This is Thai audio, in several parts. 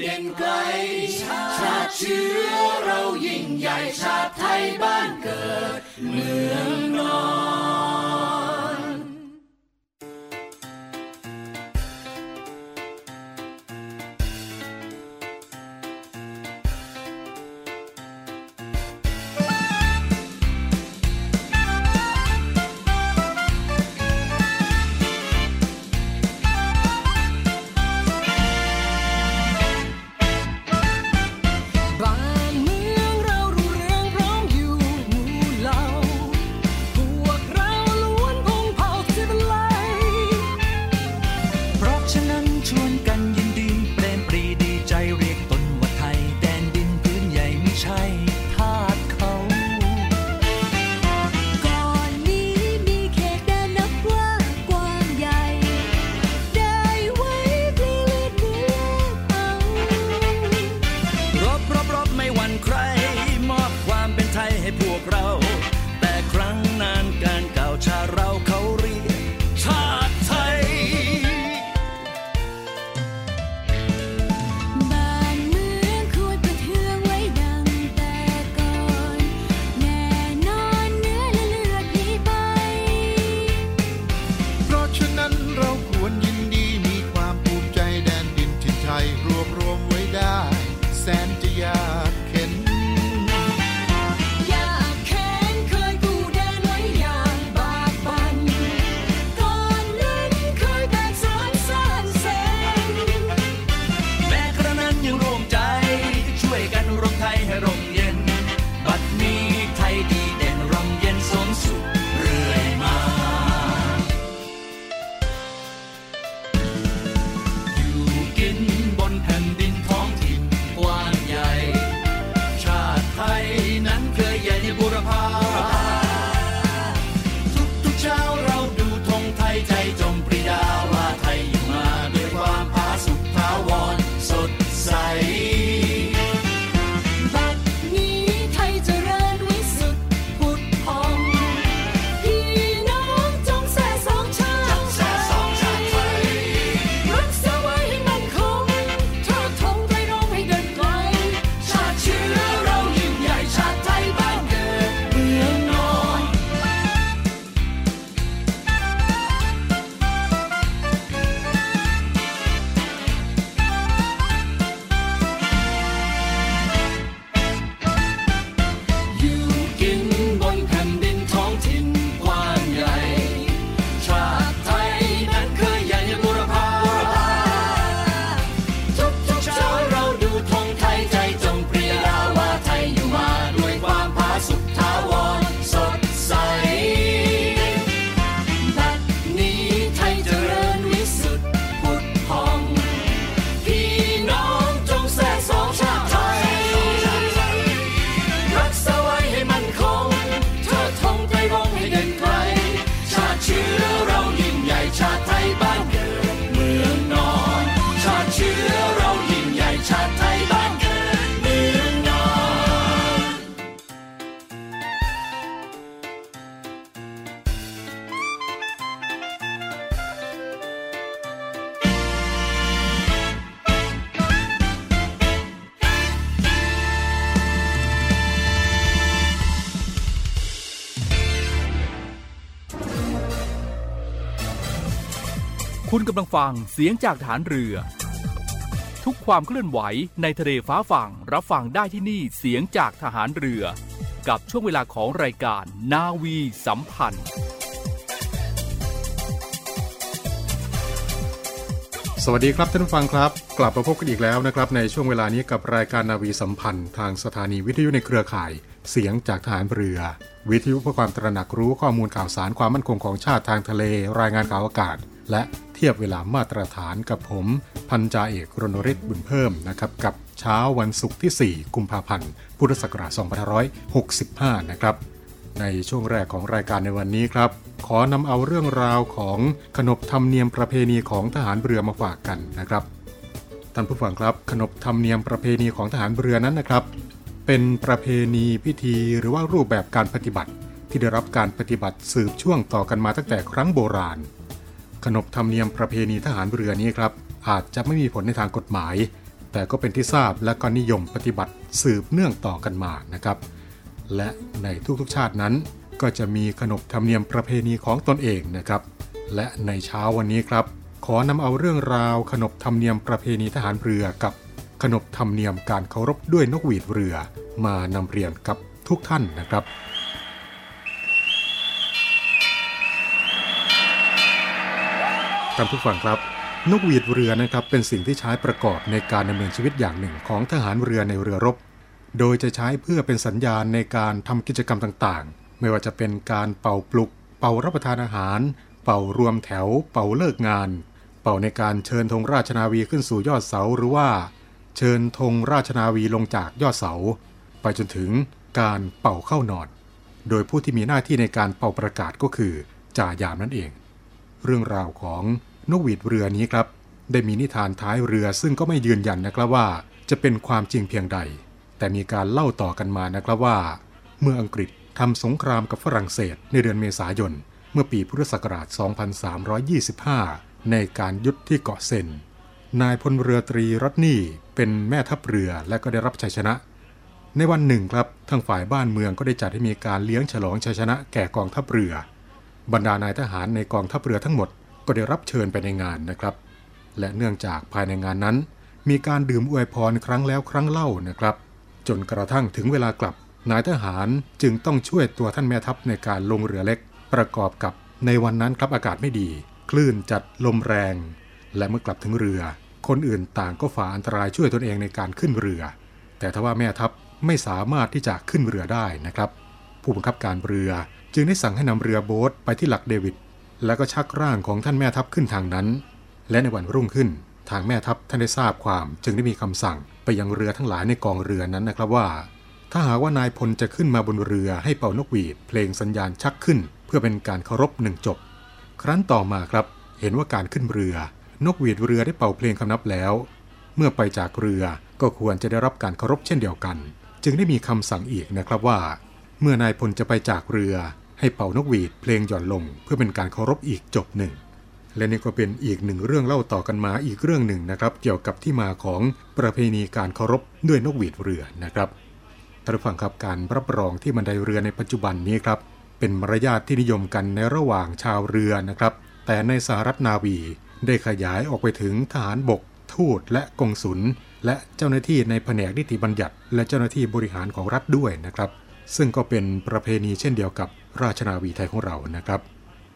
เด่นไกล ชาติเชื้อเรายิ่งใหญ่ชาติไทยบ้านเกิดเมือง คุณกำลังฟังเสียงจากฐานเรือ ทุกความเคลื่อนไหวในทะเลฟ้าฝั่งรับฟังได้ที่นี่เสียงจากทหารเรือ กับช่วงเวลาของรายการนาวีสัมพันธ์ สวัสดีครับท่านผู้ฟังครับ กลับมาพบกันอีกแล้วนะครับในช่วงเวลานี้กับรายการนาวีสัมพันธ์ ทางสถานีวิทยุในเครือข่าย เสียงจากทหารเรือ วิทยุเพื่อความตระหนักรู้ข้อมูลข่าวสารความมั่นคงของชาติทางทะเล รายงานข่าวอากาศ และเทียบเวลามาตรฐานกับผม พันจ่าเอกรณฤทธิ์บุญเพิ่มนะครับกับเช้าวันศุกร์ที่ 4 กุมภาพันธ์ พุทธศักราช2565 นะครับ ในช่วงแรกของรายการในวันนี้ครับ ขอนำเอาเรื่องราวของขนบธรรมเนียมประเพณีของทหารเรือมาฝากกันนะครับท่านผู้ฟังครับ ขนบธรรมเนียมประเพณีของทหารเรือนั้นนะครับ เป็นประเพณีพิธีหรือว่ารูปแบบการปฏิบัติ ที่ได้รับการปฏิบัติสืบช่วงต่อกันมาตั้งแต่ครั้งโบราณ ขนบธรรมเนียมประเพณีทหารเรือนี้ครับ อาจจะไม่มีผลในทางกฎหมาย แต่ก็เป็นที่ทราบและก็นิยมปฏิบัติสืบเนื่องต่อกันมานะครับ และในทุกๆชาตินั้น ก็จะมีขนบธรรมเนียมประเพณีของตนเองนะครับ และในเช้าวันนี้ครับ ขอนำเอาเรื่องราวขนบธรรมเนียมประเพณีทหารเรือกับขนบธรรมเนียมการเคารพด้วยนกหวีดเรือมานำเรียนกับทุกท่านนะครับ ท่านผู้ฟังครับ นกหวีดเรือนะครับเป็นสิ่งที่ใช้ประกอบในการดำเนินชีวิตอย่างหนึ่งของทหารเรือในเรือรบ โดยจะใช้เพื่อเป็นสัญญาณในการทำกิจกรรมต่างๆ ไม่ว่าจะเป็นการเป่าปลุก เป่ารับประทานอาหาร เป่ารวมแถว เป่าเลิกงาน เป่าในการเชิญธงราชนาวีขึ้นสู่ยอดเสาหรือว่า เชิญธงราชนาวีลงจากยอดเสา ไปจนถึงการเป่าเข้านอนโดยผู้ที่มีหน้าที่ในการเป่าประกาศก็คือจ่ายามนั่นเอง เรื่องราวของ นกหวีดเรือนี้ครับ ได้มีนิทานท้ายเรือซึ่งก็ไม่ยืนยันนะครับว่า จะเป็นความจริงเพียงใด แต่มีการเล่าต่อกันมานะครับว่า เมื่ออังกฤษทำสงครามกับฝรั่งเศสในเดือนเมษายน เมื่อปีพุทธศักราช 2325 ในการยุทธที่เกาะเซนนายพลเรือตรีรัตนี่เป็นแม่ทัพเรือและก็ได้รับชัยชนะ ในวันหนึ่งครับทางฝ่ายบ้านเมืองก็ได้จัดให้มีการเลี้ยงฉลองชัยชนะแก่กองทัพเรือบรรดานายทหารในกองทัพเรือทั้งหมด ก็ได้รับเชิญไปในงานนะครับ และเนื่องจากภายในงานนั้น มีการดื่มอวยพรครั้งแล้วครั้งเล่านะครับ จนกระทั่งถึงเวลากลับ นายทหารจึงต้องช่วยตัวท่านแม่ทัพในการลงเรือเล็ก ประกอบกับในวันนั้นครับอากาศไม่ดี คลื่นจัดลมแรง และเมื่อกลับถึงเรือ คนอื่นต่างก็ฝ่าอันตรายช่วยตนเองในการขึ้นเรือ แต่ทว่าแม่ทัพไม่สามารถที่จะขึ้นเรือได้นะครับ ผู้บังคับการเรือจึงได้สั่งให้นำเรือโบ๊ทไปที่หลักเดวิด แล้วก็ชักร่างของท่านแม่ทัพขึ้นทางนั้น และในวันรุ่งขึ้น ทางแม่ทัพท่านได้ทราบความ จึงได้มีคำสั่งไปยังเรือทั้งหลายในกองเรือนั้นนะครับว่า ถ้าหากว่านายพลจะขึ้นมาบนเรือให้เป่านกหวีด เพลงสัญญาณชักขึ้น เพื่อเป็นการเคารพหนึ่งจบ ครั้นต่อมาครับ เห็นว่าการขึ้นเรือนกหวีดเรือได้เป่าเพลงคำนับแล้ว เมื่อไปจากเรือก็ควรจะได้รับการเคารพเช่นเดียวกัน จึงได้มีคำสั่งอีกนะครับว่า เมื่อนายพลจะไปจากเรือ ให้เป่านกหวีดเพลงหย่อนลงเพื่อเป็นการเคารพอีกจบหนึ่ง และนี่ก็เป็นอีกหนึ่งเรื่องเล่าต่อกันมาอีกเรื่องหนึ่งนะครับ เกี่ยวกับที่มาของประเพณีการเคารพด้วยนกหวีดเรือนะครับท่านผู้ฟังครับการรับรองที่บันไดเรือในปัจจุบันนี้ครับ เป็นมารยาทที่นิยมกันในระหว่างชาวเรือนะครับ แต่ในสหรัฐนาวีได้ขยายออกไปถึงทหารบก ทูตและกองสุลและเจ้าหน้าที่ในแผนกนิติบัญญัติ และเจ้าหน้าที่บริหารของรัฐด้วยนะครับ ซึ่งก็เป็นประเพณีเช่นเดียวกับ ราชนาวีไทยของเรานะครับ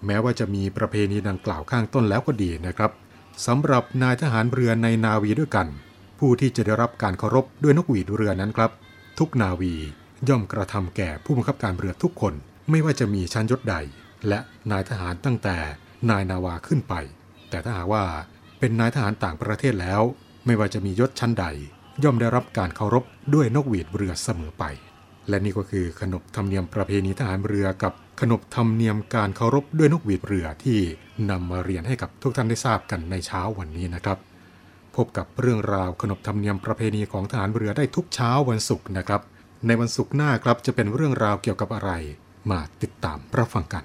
แม้ว่าจะมีประเพณีดังกล่าวข้างต้นแล้วก็ดีนะครับสำหรับนายทหารเรือในนาวีด้วยกัน ผู้ที่จะได้รับการเคารพด้วยนกหวีดเรือนั้นครับ ทุกนาวีย่อมกระทำแก่ผู้บังคับการเรือทุกคน ไม่ว่าจะมีชั้นยศใด และนายทหารตั้งแต่นายนาวาขึ้นไป แต่ถ้าหากว่าเป็นนายทหารต่างประเทศแล้ว ไม่ว่าจะมียศชั้นใด ย่อมได้รับการเคารพด้วยนกหวีดเรือเสมอไป และนี่ก็คือขนบธรรมเนียมประเพณีทหารเรือกับขนบธรรมเนียมการเคารพด้วยนกหวีดเรือที่นำมาเรียนให้กับทุกท่านได้ทราบกันในเช้าวันนี้นะครับ พบกับเรื่องราวขนบธรรมเนียมประเพณีของทหารเรือได้ทุกเช้าวันศุกร์นะครับ ในวันศุกร์หน้าครับจะเป็นเรื่องราวเกี่ยวกับอะไร มาติดตามรับฟังกัน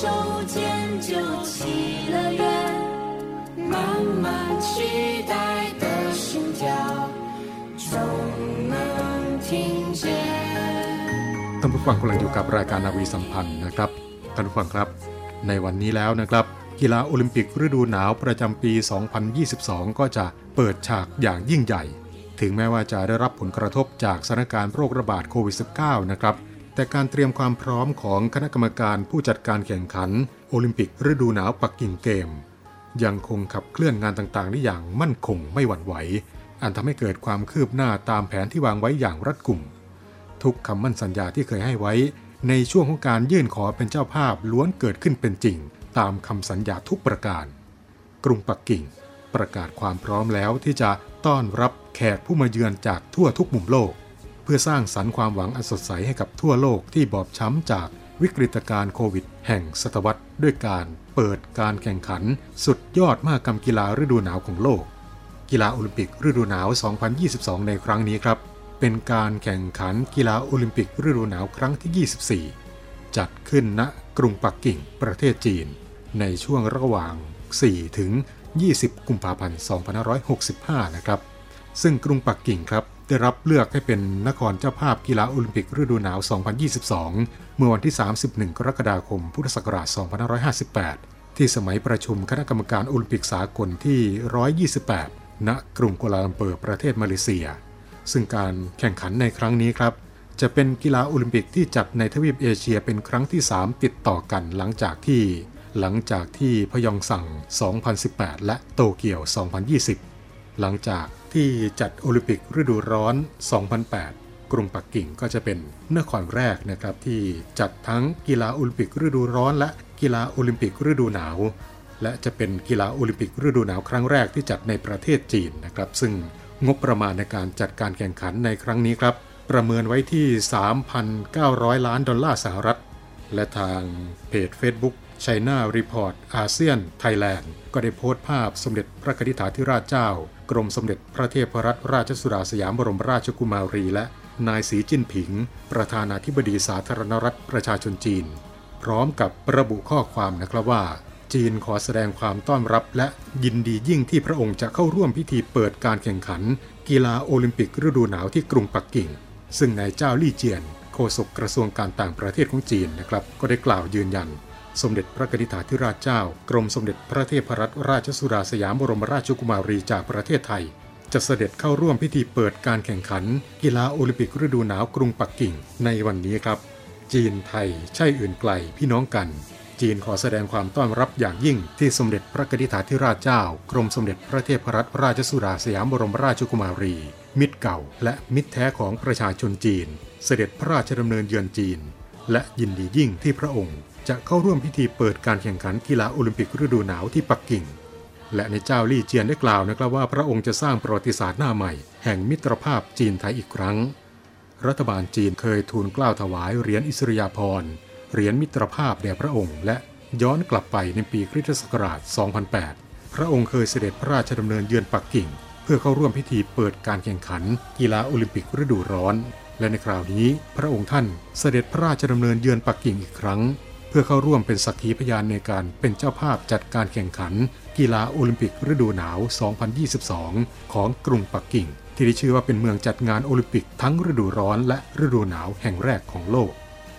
手间就起了缘，慢慢期待的心跳，总能听见。 ท่านผู้ฟังกำลังอยู่กับรายการนาวีสัมพันธ์นะครับท่านผู้ฟังครับ ในวันนี้แล้วนะครับ กีฬาโอลิมปิกฤดูหนาวประจำปี 2022 ก็จะเปิดฉากอย่างยิ่งใหญ่ ถึงแม้ว่าจะได้รับผลกระทบจากสถานการณ์โรคระบาดโควิด -19 นะครับ แต่การเตรียมความพร้อมของคณะกรรมการผู้จัดการแข่งขัน โอลิมปิกฤดูหนาวปักกิ่งเกม ยังคงขับเคลื่อนงานต่างๆ ได้อย่างมั่นคงไม่หวั่นไหว อันทำให้เกิดความคืบหน้าตามแผนที่วางไว้อย่างรัดกุม ทุกคำมั่นสัญญาที่เคยให้ไว้ ในช่วงของการยื่นขอเป็นเจ้าภาพล้วนเกิดขึ้นเป็นจริง ตามคำสัญญาทุกประการ กรุงปักกิ่ง ประกาศความพร้อมแล้วที่จะต้อนรับแขกผู้มาเยือนจากทั่วทุกมุมโลก พื่อสร้างสรรค์ความหวังอันสดใสให้กับทั่วโลกที่บอบช้ำจากวิกฤตการณ์โควิด แห่งศตวรรษด้วยการเปิดการแข่งขัน สุดยอดมหกรรมกีฬาฤดูหนาวของโลก กีฬาโอลิมปิกฤดูหนาว 2022 ในครั้งนี้ครับ เป็นการแข่งขันกีฬาโอลิมปิกฤดูหนาวครั้งที่ 24 จัดขึ้นณกรุงปักกิ่งประเทศจีน ในช่วงระหว่าง 4 ถึง 20 กุมภาพันธ์ 2565 นะครับ ซึ่งกรุงปักกิ่งครับ ได้รับเลือกให้เป็นนครเจ้าภาพกีฬาโอลิมปิกฤดูหนาว 2022 เมื่อวันที่ 31 กรกฎาคม พุทธศักราช 2558 ที่สมัยประชุมคณะกรรมการโอลิมปิกสากลที่ 128 ณ กรุงกัวลาลัมเปอร์ ประเทศมาเลเซีย ซึ่งการแข่งขันในครั้งนี้ครับ จะเป็นกีฬาโอลิมปิกที่จัดในทวีปเอเชียเป็นครั้งที่ 3 ติดต่อกันหลังจากที่ หลังจากที่พยองสัง2018 และโตเกียว 2020 หลังจาก ที่จัดโอลิมปิกฤดูร้อน 2008 กรุงปักกิ่งก็จะเป็นนครแรกนะครับที่จัดทั้งกีฬาโอลิมปิกฤดูร้อน และกีฬาโอลิมปิกฤดูหนาว และจะเป็นกีฬาโอลิมปิกฤดูหนาวครั้งแรกที่จัดในประเทศจีนนะครับ ซึ่งงบประมาณในการจัดการแข่งขันในครั้งนี้ครับ ประเมินไว้ที่ 3,900 ล้านดอลลาร์สหรัฐ และทางเพจ Facebook China Report อาเซียนไทยแลนด์ก็ได้โพสต์ภาพสมเด็จพระนิธิถาธิราชเจ้า กรมสมเด็จพระเทพรัตนราชสุดาสยามบรมราชกุมารีและนายสีจิ้นผิง ประธานาธิบดีสาธารณรัฐประชาชนจีน พร้อมกับระบุข้อความนะครับว่า จีนขอแสดงความต้อนรับและยินดียิ่งที่พระองค์จะเข้าร่วมพิธีเปิดการแข่งขัน กีฬาโอลิมปิกฤดูหนาวที่กรุงปักกิ่ง ซึ่งนายเจ้าลี่เจียนโฆษกกระทรวงการต่างประเทศของจีนนะครับ ก็ได้กล่าวยืนยัน สมเด็จพระนิธิถาธิราชเจ้า กรมสมเด็จพระเทพรัตนราชสุดาสยามบรมราชกุมารีจากประเทศไทย จะเสด็จเข้าร่วมพิธีเปิดการแข่งขัน กีฬาโอลิมปิกฤดูหนาวกรุงปักกิ่ง ในวันนี้ครับ จีนไทยใช่อื่นไกลพี่น้องกัน จีนขอแสดงความต้อนรับอย่างยิ่งที่สมเด็จพระนิธิถาธิราชเจ้า กรมสมเด็จพระเทพรัตนราชสุดาสยามบรมราชกุมารี มิตรเก่า และมิตรแท้ของประชาชนจีน เสด็จพระราชดำเนินเยือนจีน และยินดียิ่งที่พระองค์ จะเข้าร่วมพิธีเปิดการแข่งขันกีฬาโอลิมปิกฤดูหนาวที่ปักกิ่ง และในเจ้าลี่เจียนได้กล่าวนะครับว่าพระองค์จะสร้างประวัติศาสตร์หน้าใหม่ แห่งมิตรภาพจีนไทยอีกครั้ง รัฐบาลจีนเคยทูลกล้าวถวายเหรียญอิสริยาภรณ์เหรียญมิตรภาพแด่พระองค์ และย้อนกลับไปในปีคริสตศักราช 2008 พระองค์เคยเสด็จพระราชดำเนินเยือนปักกิ่ง เพื่อเข้าร่วมพิธีเปิดการแข่งขัน กีฬาโอลิมปิกฤดูร้อน และในคราวนี้พระองค์ท่านเสด็จพระราชดำเนินเยือนปักกิ่งอีกครั้ง เพื่อเข้าร่วมเป็นสักขีพยานในการเป็นเจ้าภาพจัดการแข่งขัน กีฬาโอลิมปิกฤดูหนาว 2022 ของกรุงปักกิ่ง ที่ได้ชื่อว่าเป็นเมืองจัดงานโอลิมปิกทั้งฤดูร้อนและฤดูหนาวแห่งแรกของโลก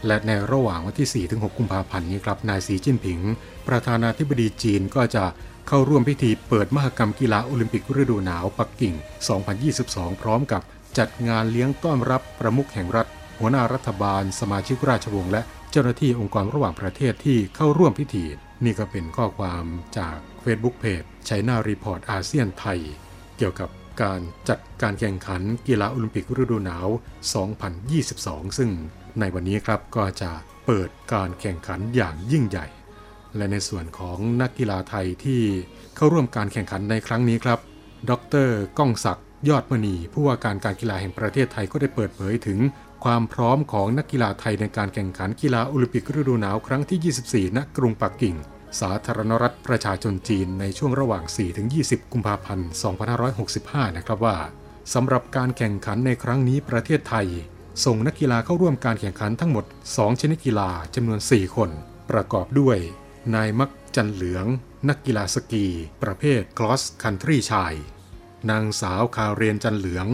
และในระหว่างวันที่ 4-6 กุมภาพันธ์นี้ครับนายสีจิ้นผิง ประธานาธิบดีจีนก็จะเข้าร่วมพิธีเปิดมหกรรมกีฬาโอลิมปิกฤดูหนาวปักกิ่ง 2022 พร้อมกับจัดงานเลี้ยงต้อนรับประมุขแห่งรัฐ หัวหน้ารัฐบาล สมาชิกราชวงศ์และ เจ้าหน้าที่องค์กรระหว่างประเทศที่เข้าร่วมพิธี นี่ก็เป็นข้อความจาก Facebook Page China Report อาเซียนไทย เกี่ยวกับการจัดการแข่งขันกีฬาโอลิมปิกฤดูหนาว 2022 ซึ่งในวันนี้ครับก็จะเปิดการแข่งขันอย่างยิ่งใหญ่ และในส่วนของนักกีฬาไทยที่เข้าร่วมการแข่งขันในครั้งนี้ครับ ดรก้องศักดิ์ยอดมณีผู้ว่าการการกีฬาแห่งประเทศไทยก็ได้เปิดเผยถึง ความพร้อมของนักกีฬาไทยในการแข่งขันกีฬาโอลิมปิกฤดูหนาวครั้งที่ 24 ณ กรุงปักกิ่ง สาธารณรัฐประชาชนจีนในช่วงระหว่าง 4-20 กุมภาพันธ์ 2565 นะครับว่าสำหรับการแข่งขันในครั้งนี้ประเทศไทย ส่งนักกีฬาเข้าร่วมการแข่งขันทั้งหมด 2 ชนิดกีฬาจำนวน 4 คน ประกอบด้วย นายมักจันเหลือง นักกีฬาสกี ประเภท cross country ชาย นางสาวคาเรียนจันเหลือง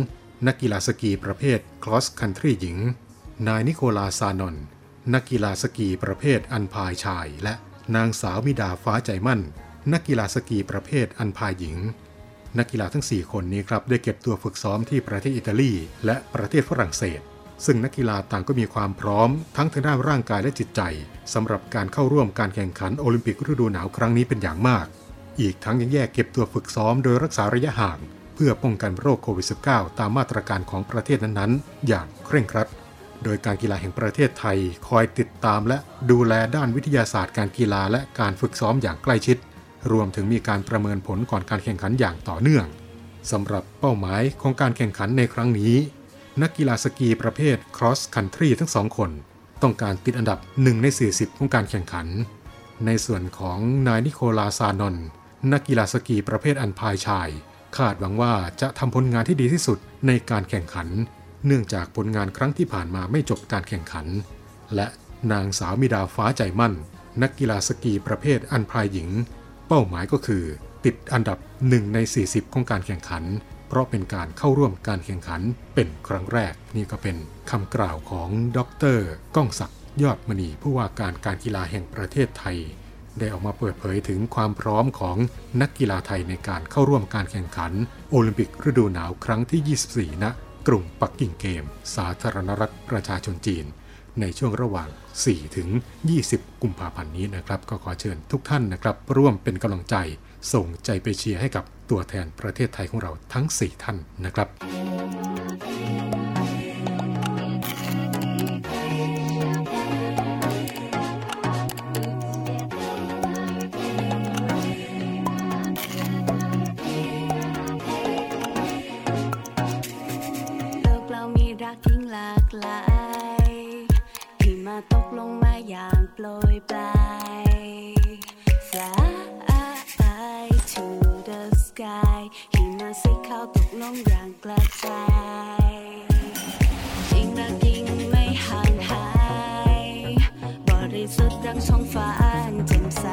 นักกีฬาสกีประเภท cross country หญิง นายนิโคลาซานอนนักกีฬาสกีประเภทอันพายชาย และนางสาวมิดาฟ้าใจมั่น นักกีฬาสกีประเภทอันพายหญิง นักกีฬาทั้ง 4 คนนี้ครับได้เก็บตัวฝึกซ้อมที่ประเทศอิตาลีและประเทศฝรั่งเศส ซึ่งนักกีฬาต่างก็มีความพร้อม ทั้งทางด้านร่างกายและจิตใจสำหรับการเข้าร่วมการแข่งขันโอลิมปิกฤดูหนาวครั้งนี้เป็นอย่างมาก อีกทั้งยังแยกเก็บตัวฝึกซ้อมโดยรักษาระยะห่าง เพื่อป้องกันโรคโควิด -19 ตามมาตรการของประเทศนั้นๆ อย่างเคร่งครัด โดยการกีฬาแห่งประเทศไทยคอยติดตามและดูแลด้านวิทยาศาสตร์การกีฬาและการฝึกซ้อมอย่างใกล้ชิด รวมถึงมีการประเมินผลก่อนการแข่งขันอย่างต่อเนื่องสำหรับเป้าหมายของการแข่งขันในครั้งนี้ นักกีฬาสกีประเภท cross country ทั้งสองคน ต้องการติดอันดับ 1 ใน 40 ของการแข่งขัน ในส่วนของนายนิโคลาซานอนนักกีฬาสกีประเภทอันพายชาย คาดหวังว่าจะทำผลงานที่ดีที่สุดในการแข่งขัน เนื่องจากผลงานครั้งที่ผ่านมาไม่จบการแข่งขัน และนางสาวมิดาฟ้าใจมั่น นักกีฬาสกีประเภทอันพายหญิง เป้าหมายก็คือ ติดอันดับ 1 ใน 40 ของการแข่งขัน เพราะเป็นการเข้าร่วมการแข่งขันเป็นครั้งแรก นี่ก็เป็นคำกล่าวของดร ก้องศักดิ์ยอดมณีผู้ว่าการการกีฬาแห่งประเทศไทย ได้ออกมาเปิดเผยถึงความพร้อมของนักกีฬาไทยในการเข้าร่วมการแข่งขัน โอลิมปิกฤดูหนาวครั้งที่ 24 ณ กรุงปักกิ่งเกม สาธารณรัฐประชาชนจีน ในช่วงระหว่าง 4 ถึง 20 กุมภาพันธ์นี้นะครับ ก็ขอเชิญทุกท่านนะครับ ร่วมเป็นกำลังใจ ส่งใจไปเชียร์ให้กับตัวแทนประเทศไทยของเราทั้ง 4 ท่านนะครับ โปรยปลาย Fly to the sky หิมะสีขาวตกลงอย่างกระจายยิ่งรักยิ่งไม่ห่างหายบริสุทธิ์ดังท้องฟ้าอันแจ่มใส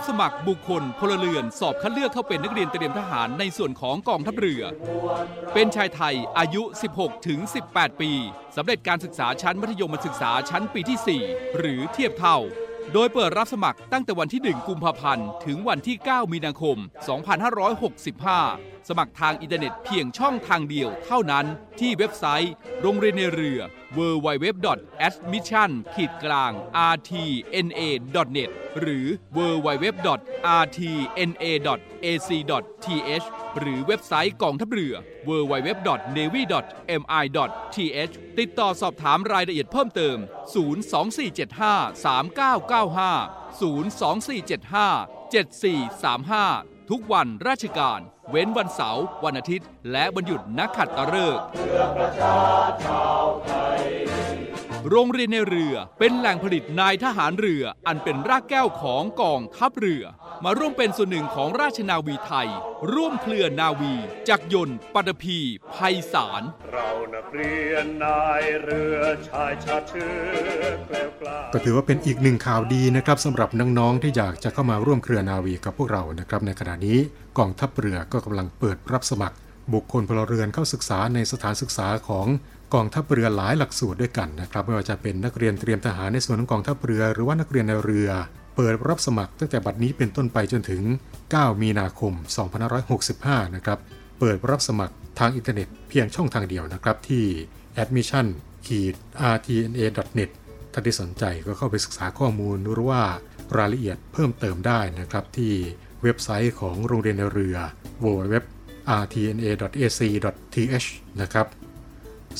รับสมัครบุคคลพลเรือน สอบคัดเลือกเข้าเป็นนักเรียนเตรียมทหารในส่วนของกองทัพเรือ เป็นชายไทยอายุ 16 ถึง 18 ปีสำเร็จการศึกษาชั้นมัธยมศึกษาชั้นปีที่ 4 หรือเทียบเท่า โดยเปิดรับสมัครตั้งแต่วันที่ 1 กุมภาพันธ์ ถึงวันที่ 9 มีนาคม 2565 สมัครทางอินเทอร์เน็ตเพียงช่องทางเดียวเท่านั้นที่เว็บไซต์ โรงเรียนนายเรือ www.admission-rtna.net หรือ www.rtna.ac.th หรือเว็บไซต์กองทัพเรือ www.navy.mi.th ติดต่อสอบถามรายละเอียดเพิ่มเติม 024753995 024757435 ทุกวันราชการ เว้นวันเสาร์วันอาทิตย์ และวันหยุดนักขัตฤกษ์โรงเรียนในเรือเป็นแหล่งผลิตนายทหารเรือ อันเป็นรากแก้วของกองทัพเรือ มาร่วมเป็นส่วนหนึ่งของราชนาวีไทย ร่วมเคลื่อนนาวีจักรยนต์ปัตภีภัยสาร เรานักเรียนนายเรือชายชาติเชื้อแกล้วกล้าก็ถือว่าเป็นอีกหนึ่งข่าวดีนะครับสำหรับน้องๆที่อยากจะเข้ามาร่วมเครือนาวีกับพวกเรานะครับในขณะนี้ กองทัพเรือก็กำลังเปิดรับสมัคร บุคคลพลเรือนเข้าศึกษาในสถานศึกษาของกองทัพเรือหลายหลักสูตรด้วยกันนะครับไม่ว่าจะเป็นนักเรียนเตรียมทหารในส่วนของกองทัพเรือ หรือว่านักเรียนในเรือ เปิดรับสมัครตั้งแต่บัดนี้เป็นต้นไปจนถึง 9 มีนาคม 2565 นะครับเปิดรับสมัครทางอินเทอร์เน็ตเพียงช่องทางเดียวนะครับที่ admission rtna.net ถ้าที่สนใจก็เข้าไปศึกษาข้อมูลหรือว่ารายละเอียดเพิ่มเติมได้นะครับที่ เว็บไซต์ของโรงเรียนเรือ www.rtna.ac.th นะครับ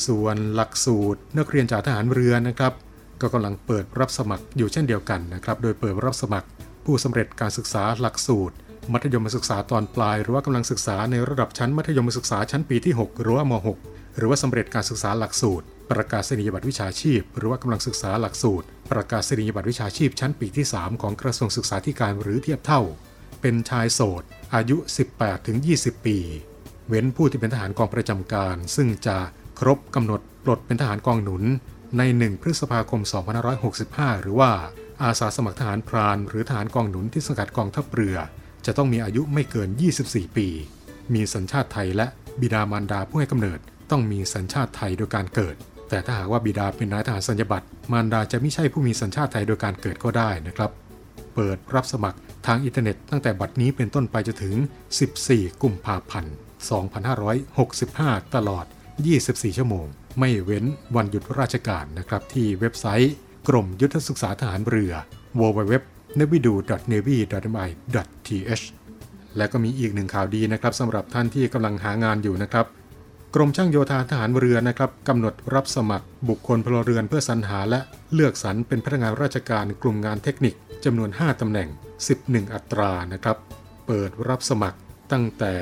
ส่วนหลักสูตรนักเรียนจากทหารเรือนะครับ ก็กำลังเปิดรับสมัครอยู่เช่นเดียวกันนะครับ โดยเปิดรับสมัครผู้สำเร็จการศึกษาหลักสูตร มัธยมศึกษาตอนปลาย หรือว่ากำลังศึกษาในระดับชั้นมัธยมศึกษาชั้นปีที่ 6 หรือว่าม .6 หรือว่าสำเร็จการศึกษาหลักสูตร ประกาศนียบัตรวิชาชีพ หรือว่ากำลังศึกษาหลักสูตร ประกาศนียบัตรวิชาชีพชั้นปีที่ 3 ของกระทรวงศึกษาธิการหรือเทียบเท่า เป็นชายโสด อายุ 18-20 ปี เว้นผู้ที่เป็นทหารกองประจำการ ซึ่งจะครบกำหนดปลดเป็นทหารกองหนุน ใน 1 พฤษภาคม 2565 หรือว่าอาสาสมัครทหารพราน หรือทหารกองหนุนที่สังกัดกองทัพเรือ จะต้องมีอายุไม่เกิน 24 ปี มีสัญชาติไทยและบิดามารดาผู้ให้กำเนิด ต้องมีสัญชาติไทยโดยการเกิด แต่ถ้าหากว่าบิดาเป็นนายทหารสัญญบัตรมารดาจะไม่ใช่ผู้มีสัญชาติไทยโดยการเกิดก็ได้นะครับ เปิดรับสมัครทางอินเทอร์เน็ตตั้งแต่บัดนี้เป็นต้นไปจนถึง 14 กุมภาพันธ์ 2565 ตลอด 24 ชั่วโมง ไม่เว้นวันหยุดราชการนะครับ ที่เว็บไซต์ กรมยุทธศึกษาทหารเรือ www.navidu.mi.th และก็มีอีกหนึ่งข่าวดีนะครับสำหรับท่านที่กำลังหางานอยู่นะครับ กรมช่างโยธาทหารเรือนะครับกำหนดรับสมัครบุคคลพลเรือนเพื่อสรรหาและเลือกสรรเป็นพนักงานราชการกลุ่มงานเทคนิคจำนวน 5ตำแหน่ง 11 อัตรานะครับ เปิดรับสมัครตั้งแต่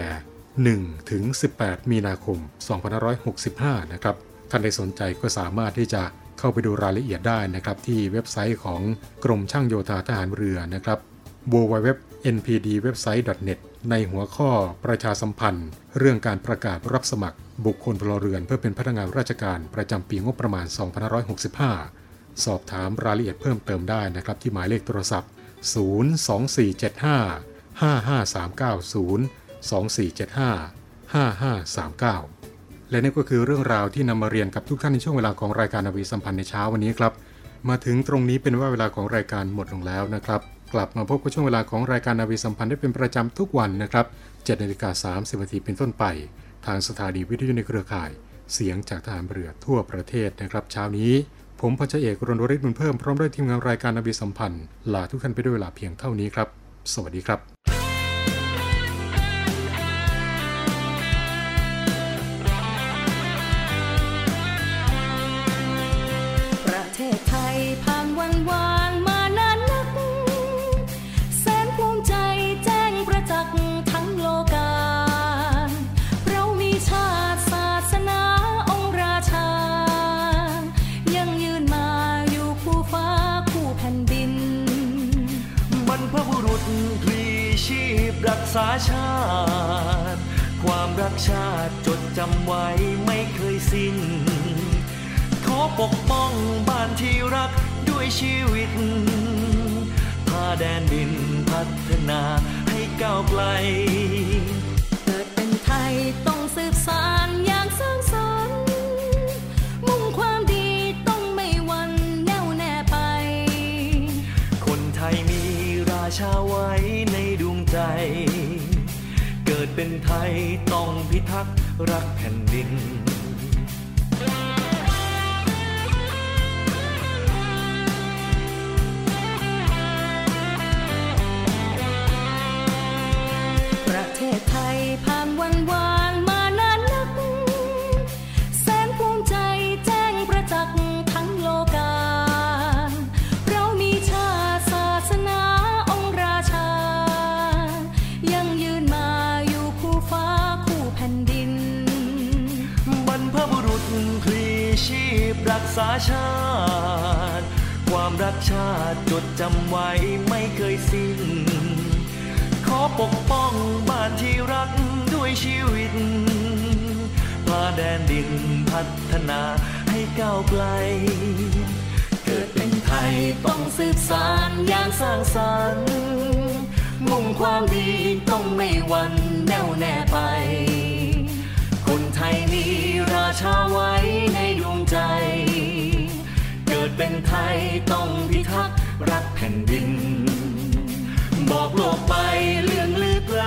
1 ถึง 18 มีนาคม 2565 นะครับ ท่านใดสนใจก็สามารถที่จะเข้าไปดูรายละเอียดได้นะครับ ที่เว็บไซต์ของกรมช่างโยธาทหารเรือนะครับ www.npdwebsite.net ในหัวข้อประชาสัมพันธ์ เรื่องการประกาศรับสมัคร บุคคลพลเรือนเพื่อเป็นพนักงานราชการประจำปีงบประมาณ 2565 สอบถามรายละเอียดเพิ่มเติมได้นะครับ ที่หมายเลขโทรศัพท์ 02475 5539 02475 5539 และนี่ก็คือเรื่องราวที่นำมาเรียนกับทุกท่านในช่วงเวลาของรายการนาวีสัมพันธ์ในเช้าวันนี้ครับ มาถึงตรงนี้เป็นว่าเวลาของรายการหมดลงแล้วนะครับกลับมาพบกับช่วงเวลาของรายการนาวีสัมพันธ์ได้เป็นประจำทุกวันนะครับ7นาฬิกา30นาทีเป็นต้นไป ทางสถานีวิทยุในเครือข่าย เสียงจากทหารเรือทั่วประเทศนะครับ เช้านี้ ผมพัชเอกรณวริศบุญเพิ่มพร้อมด้วยทีมงานรายการนาวีสัมพันธ์ลาทุกท่านไปด้วยเวลาเพียงเท่านี้ครับ สวัสดีครับาชาติ ความรักชาติจดจำไว้ไม่เคยสิ้น ขอปกป้องบ้านที่รักด้วยชีวิต พาแดนดินพัฒนาให้ก้าวไกล เกิดเป็นไทยต้องสืบสานอย่างสร้าง เป็นไทยต้องพิทักษ์รักแผ่นดิน รักษาชาติ ความรักชาติจดจำไว้ไม่เคยสิ้น ขอปกป้องบ้านที่รักด้วยชีวิตพาแดนดินพัฒนาให้ก้าวไกล เกิดเป็นไทยต้องสืบสานอย่างสร้างสรรค์มุ่งความดีต้องไม่หวันแน่วแน่ไป คนไทยนี้ ชาไว้ในดวงใจ เกิดเป็นไทยต้องพิทักษ์รักแผ่นดิน บอกโลกไปเรื่องลึกไกล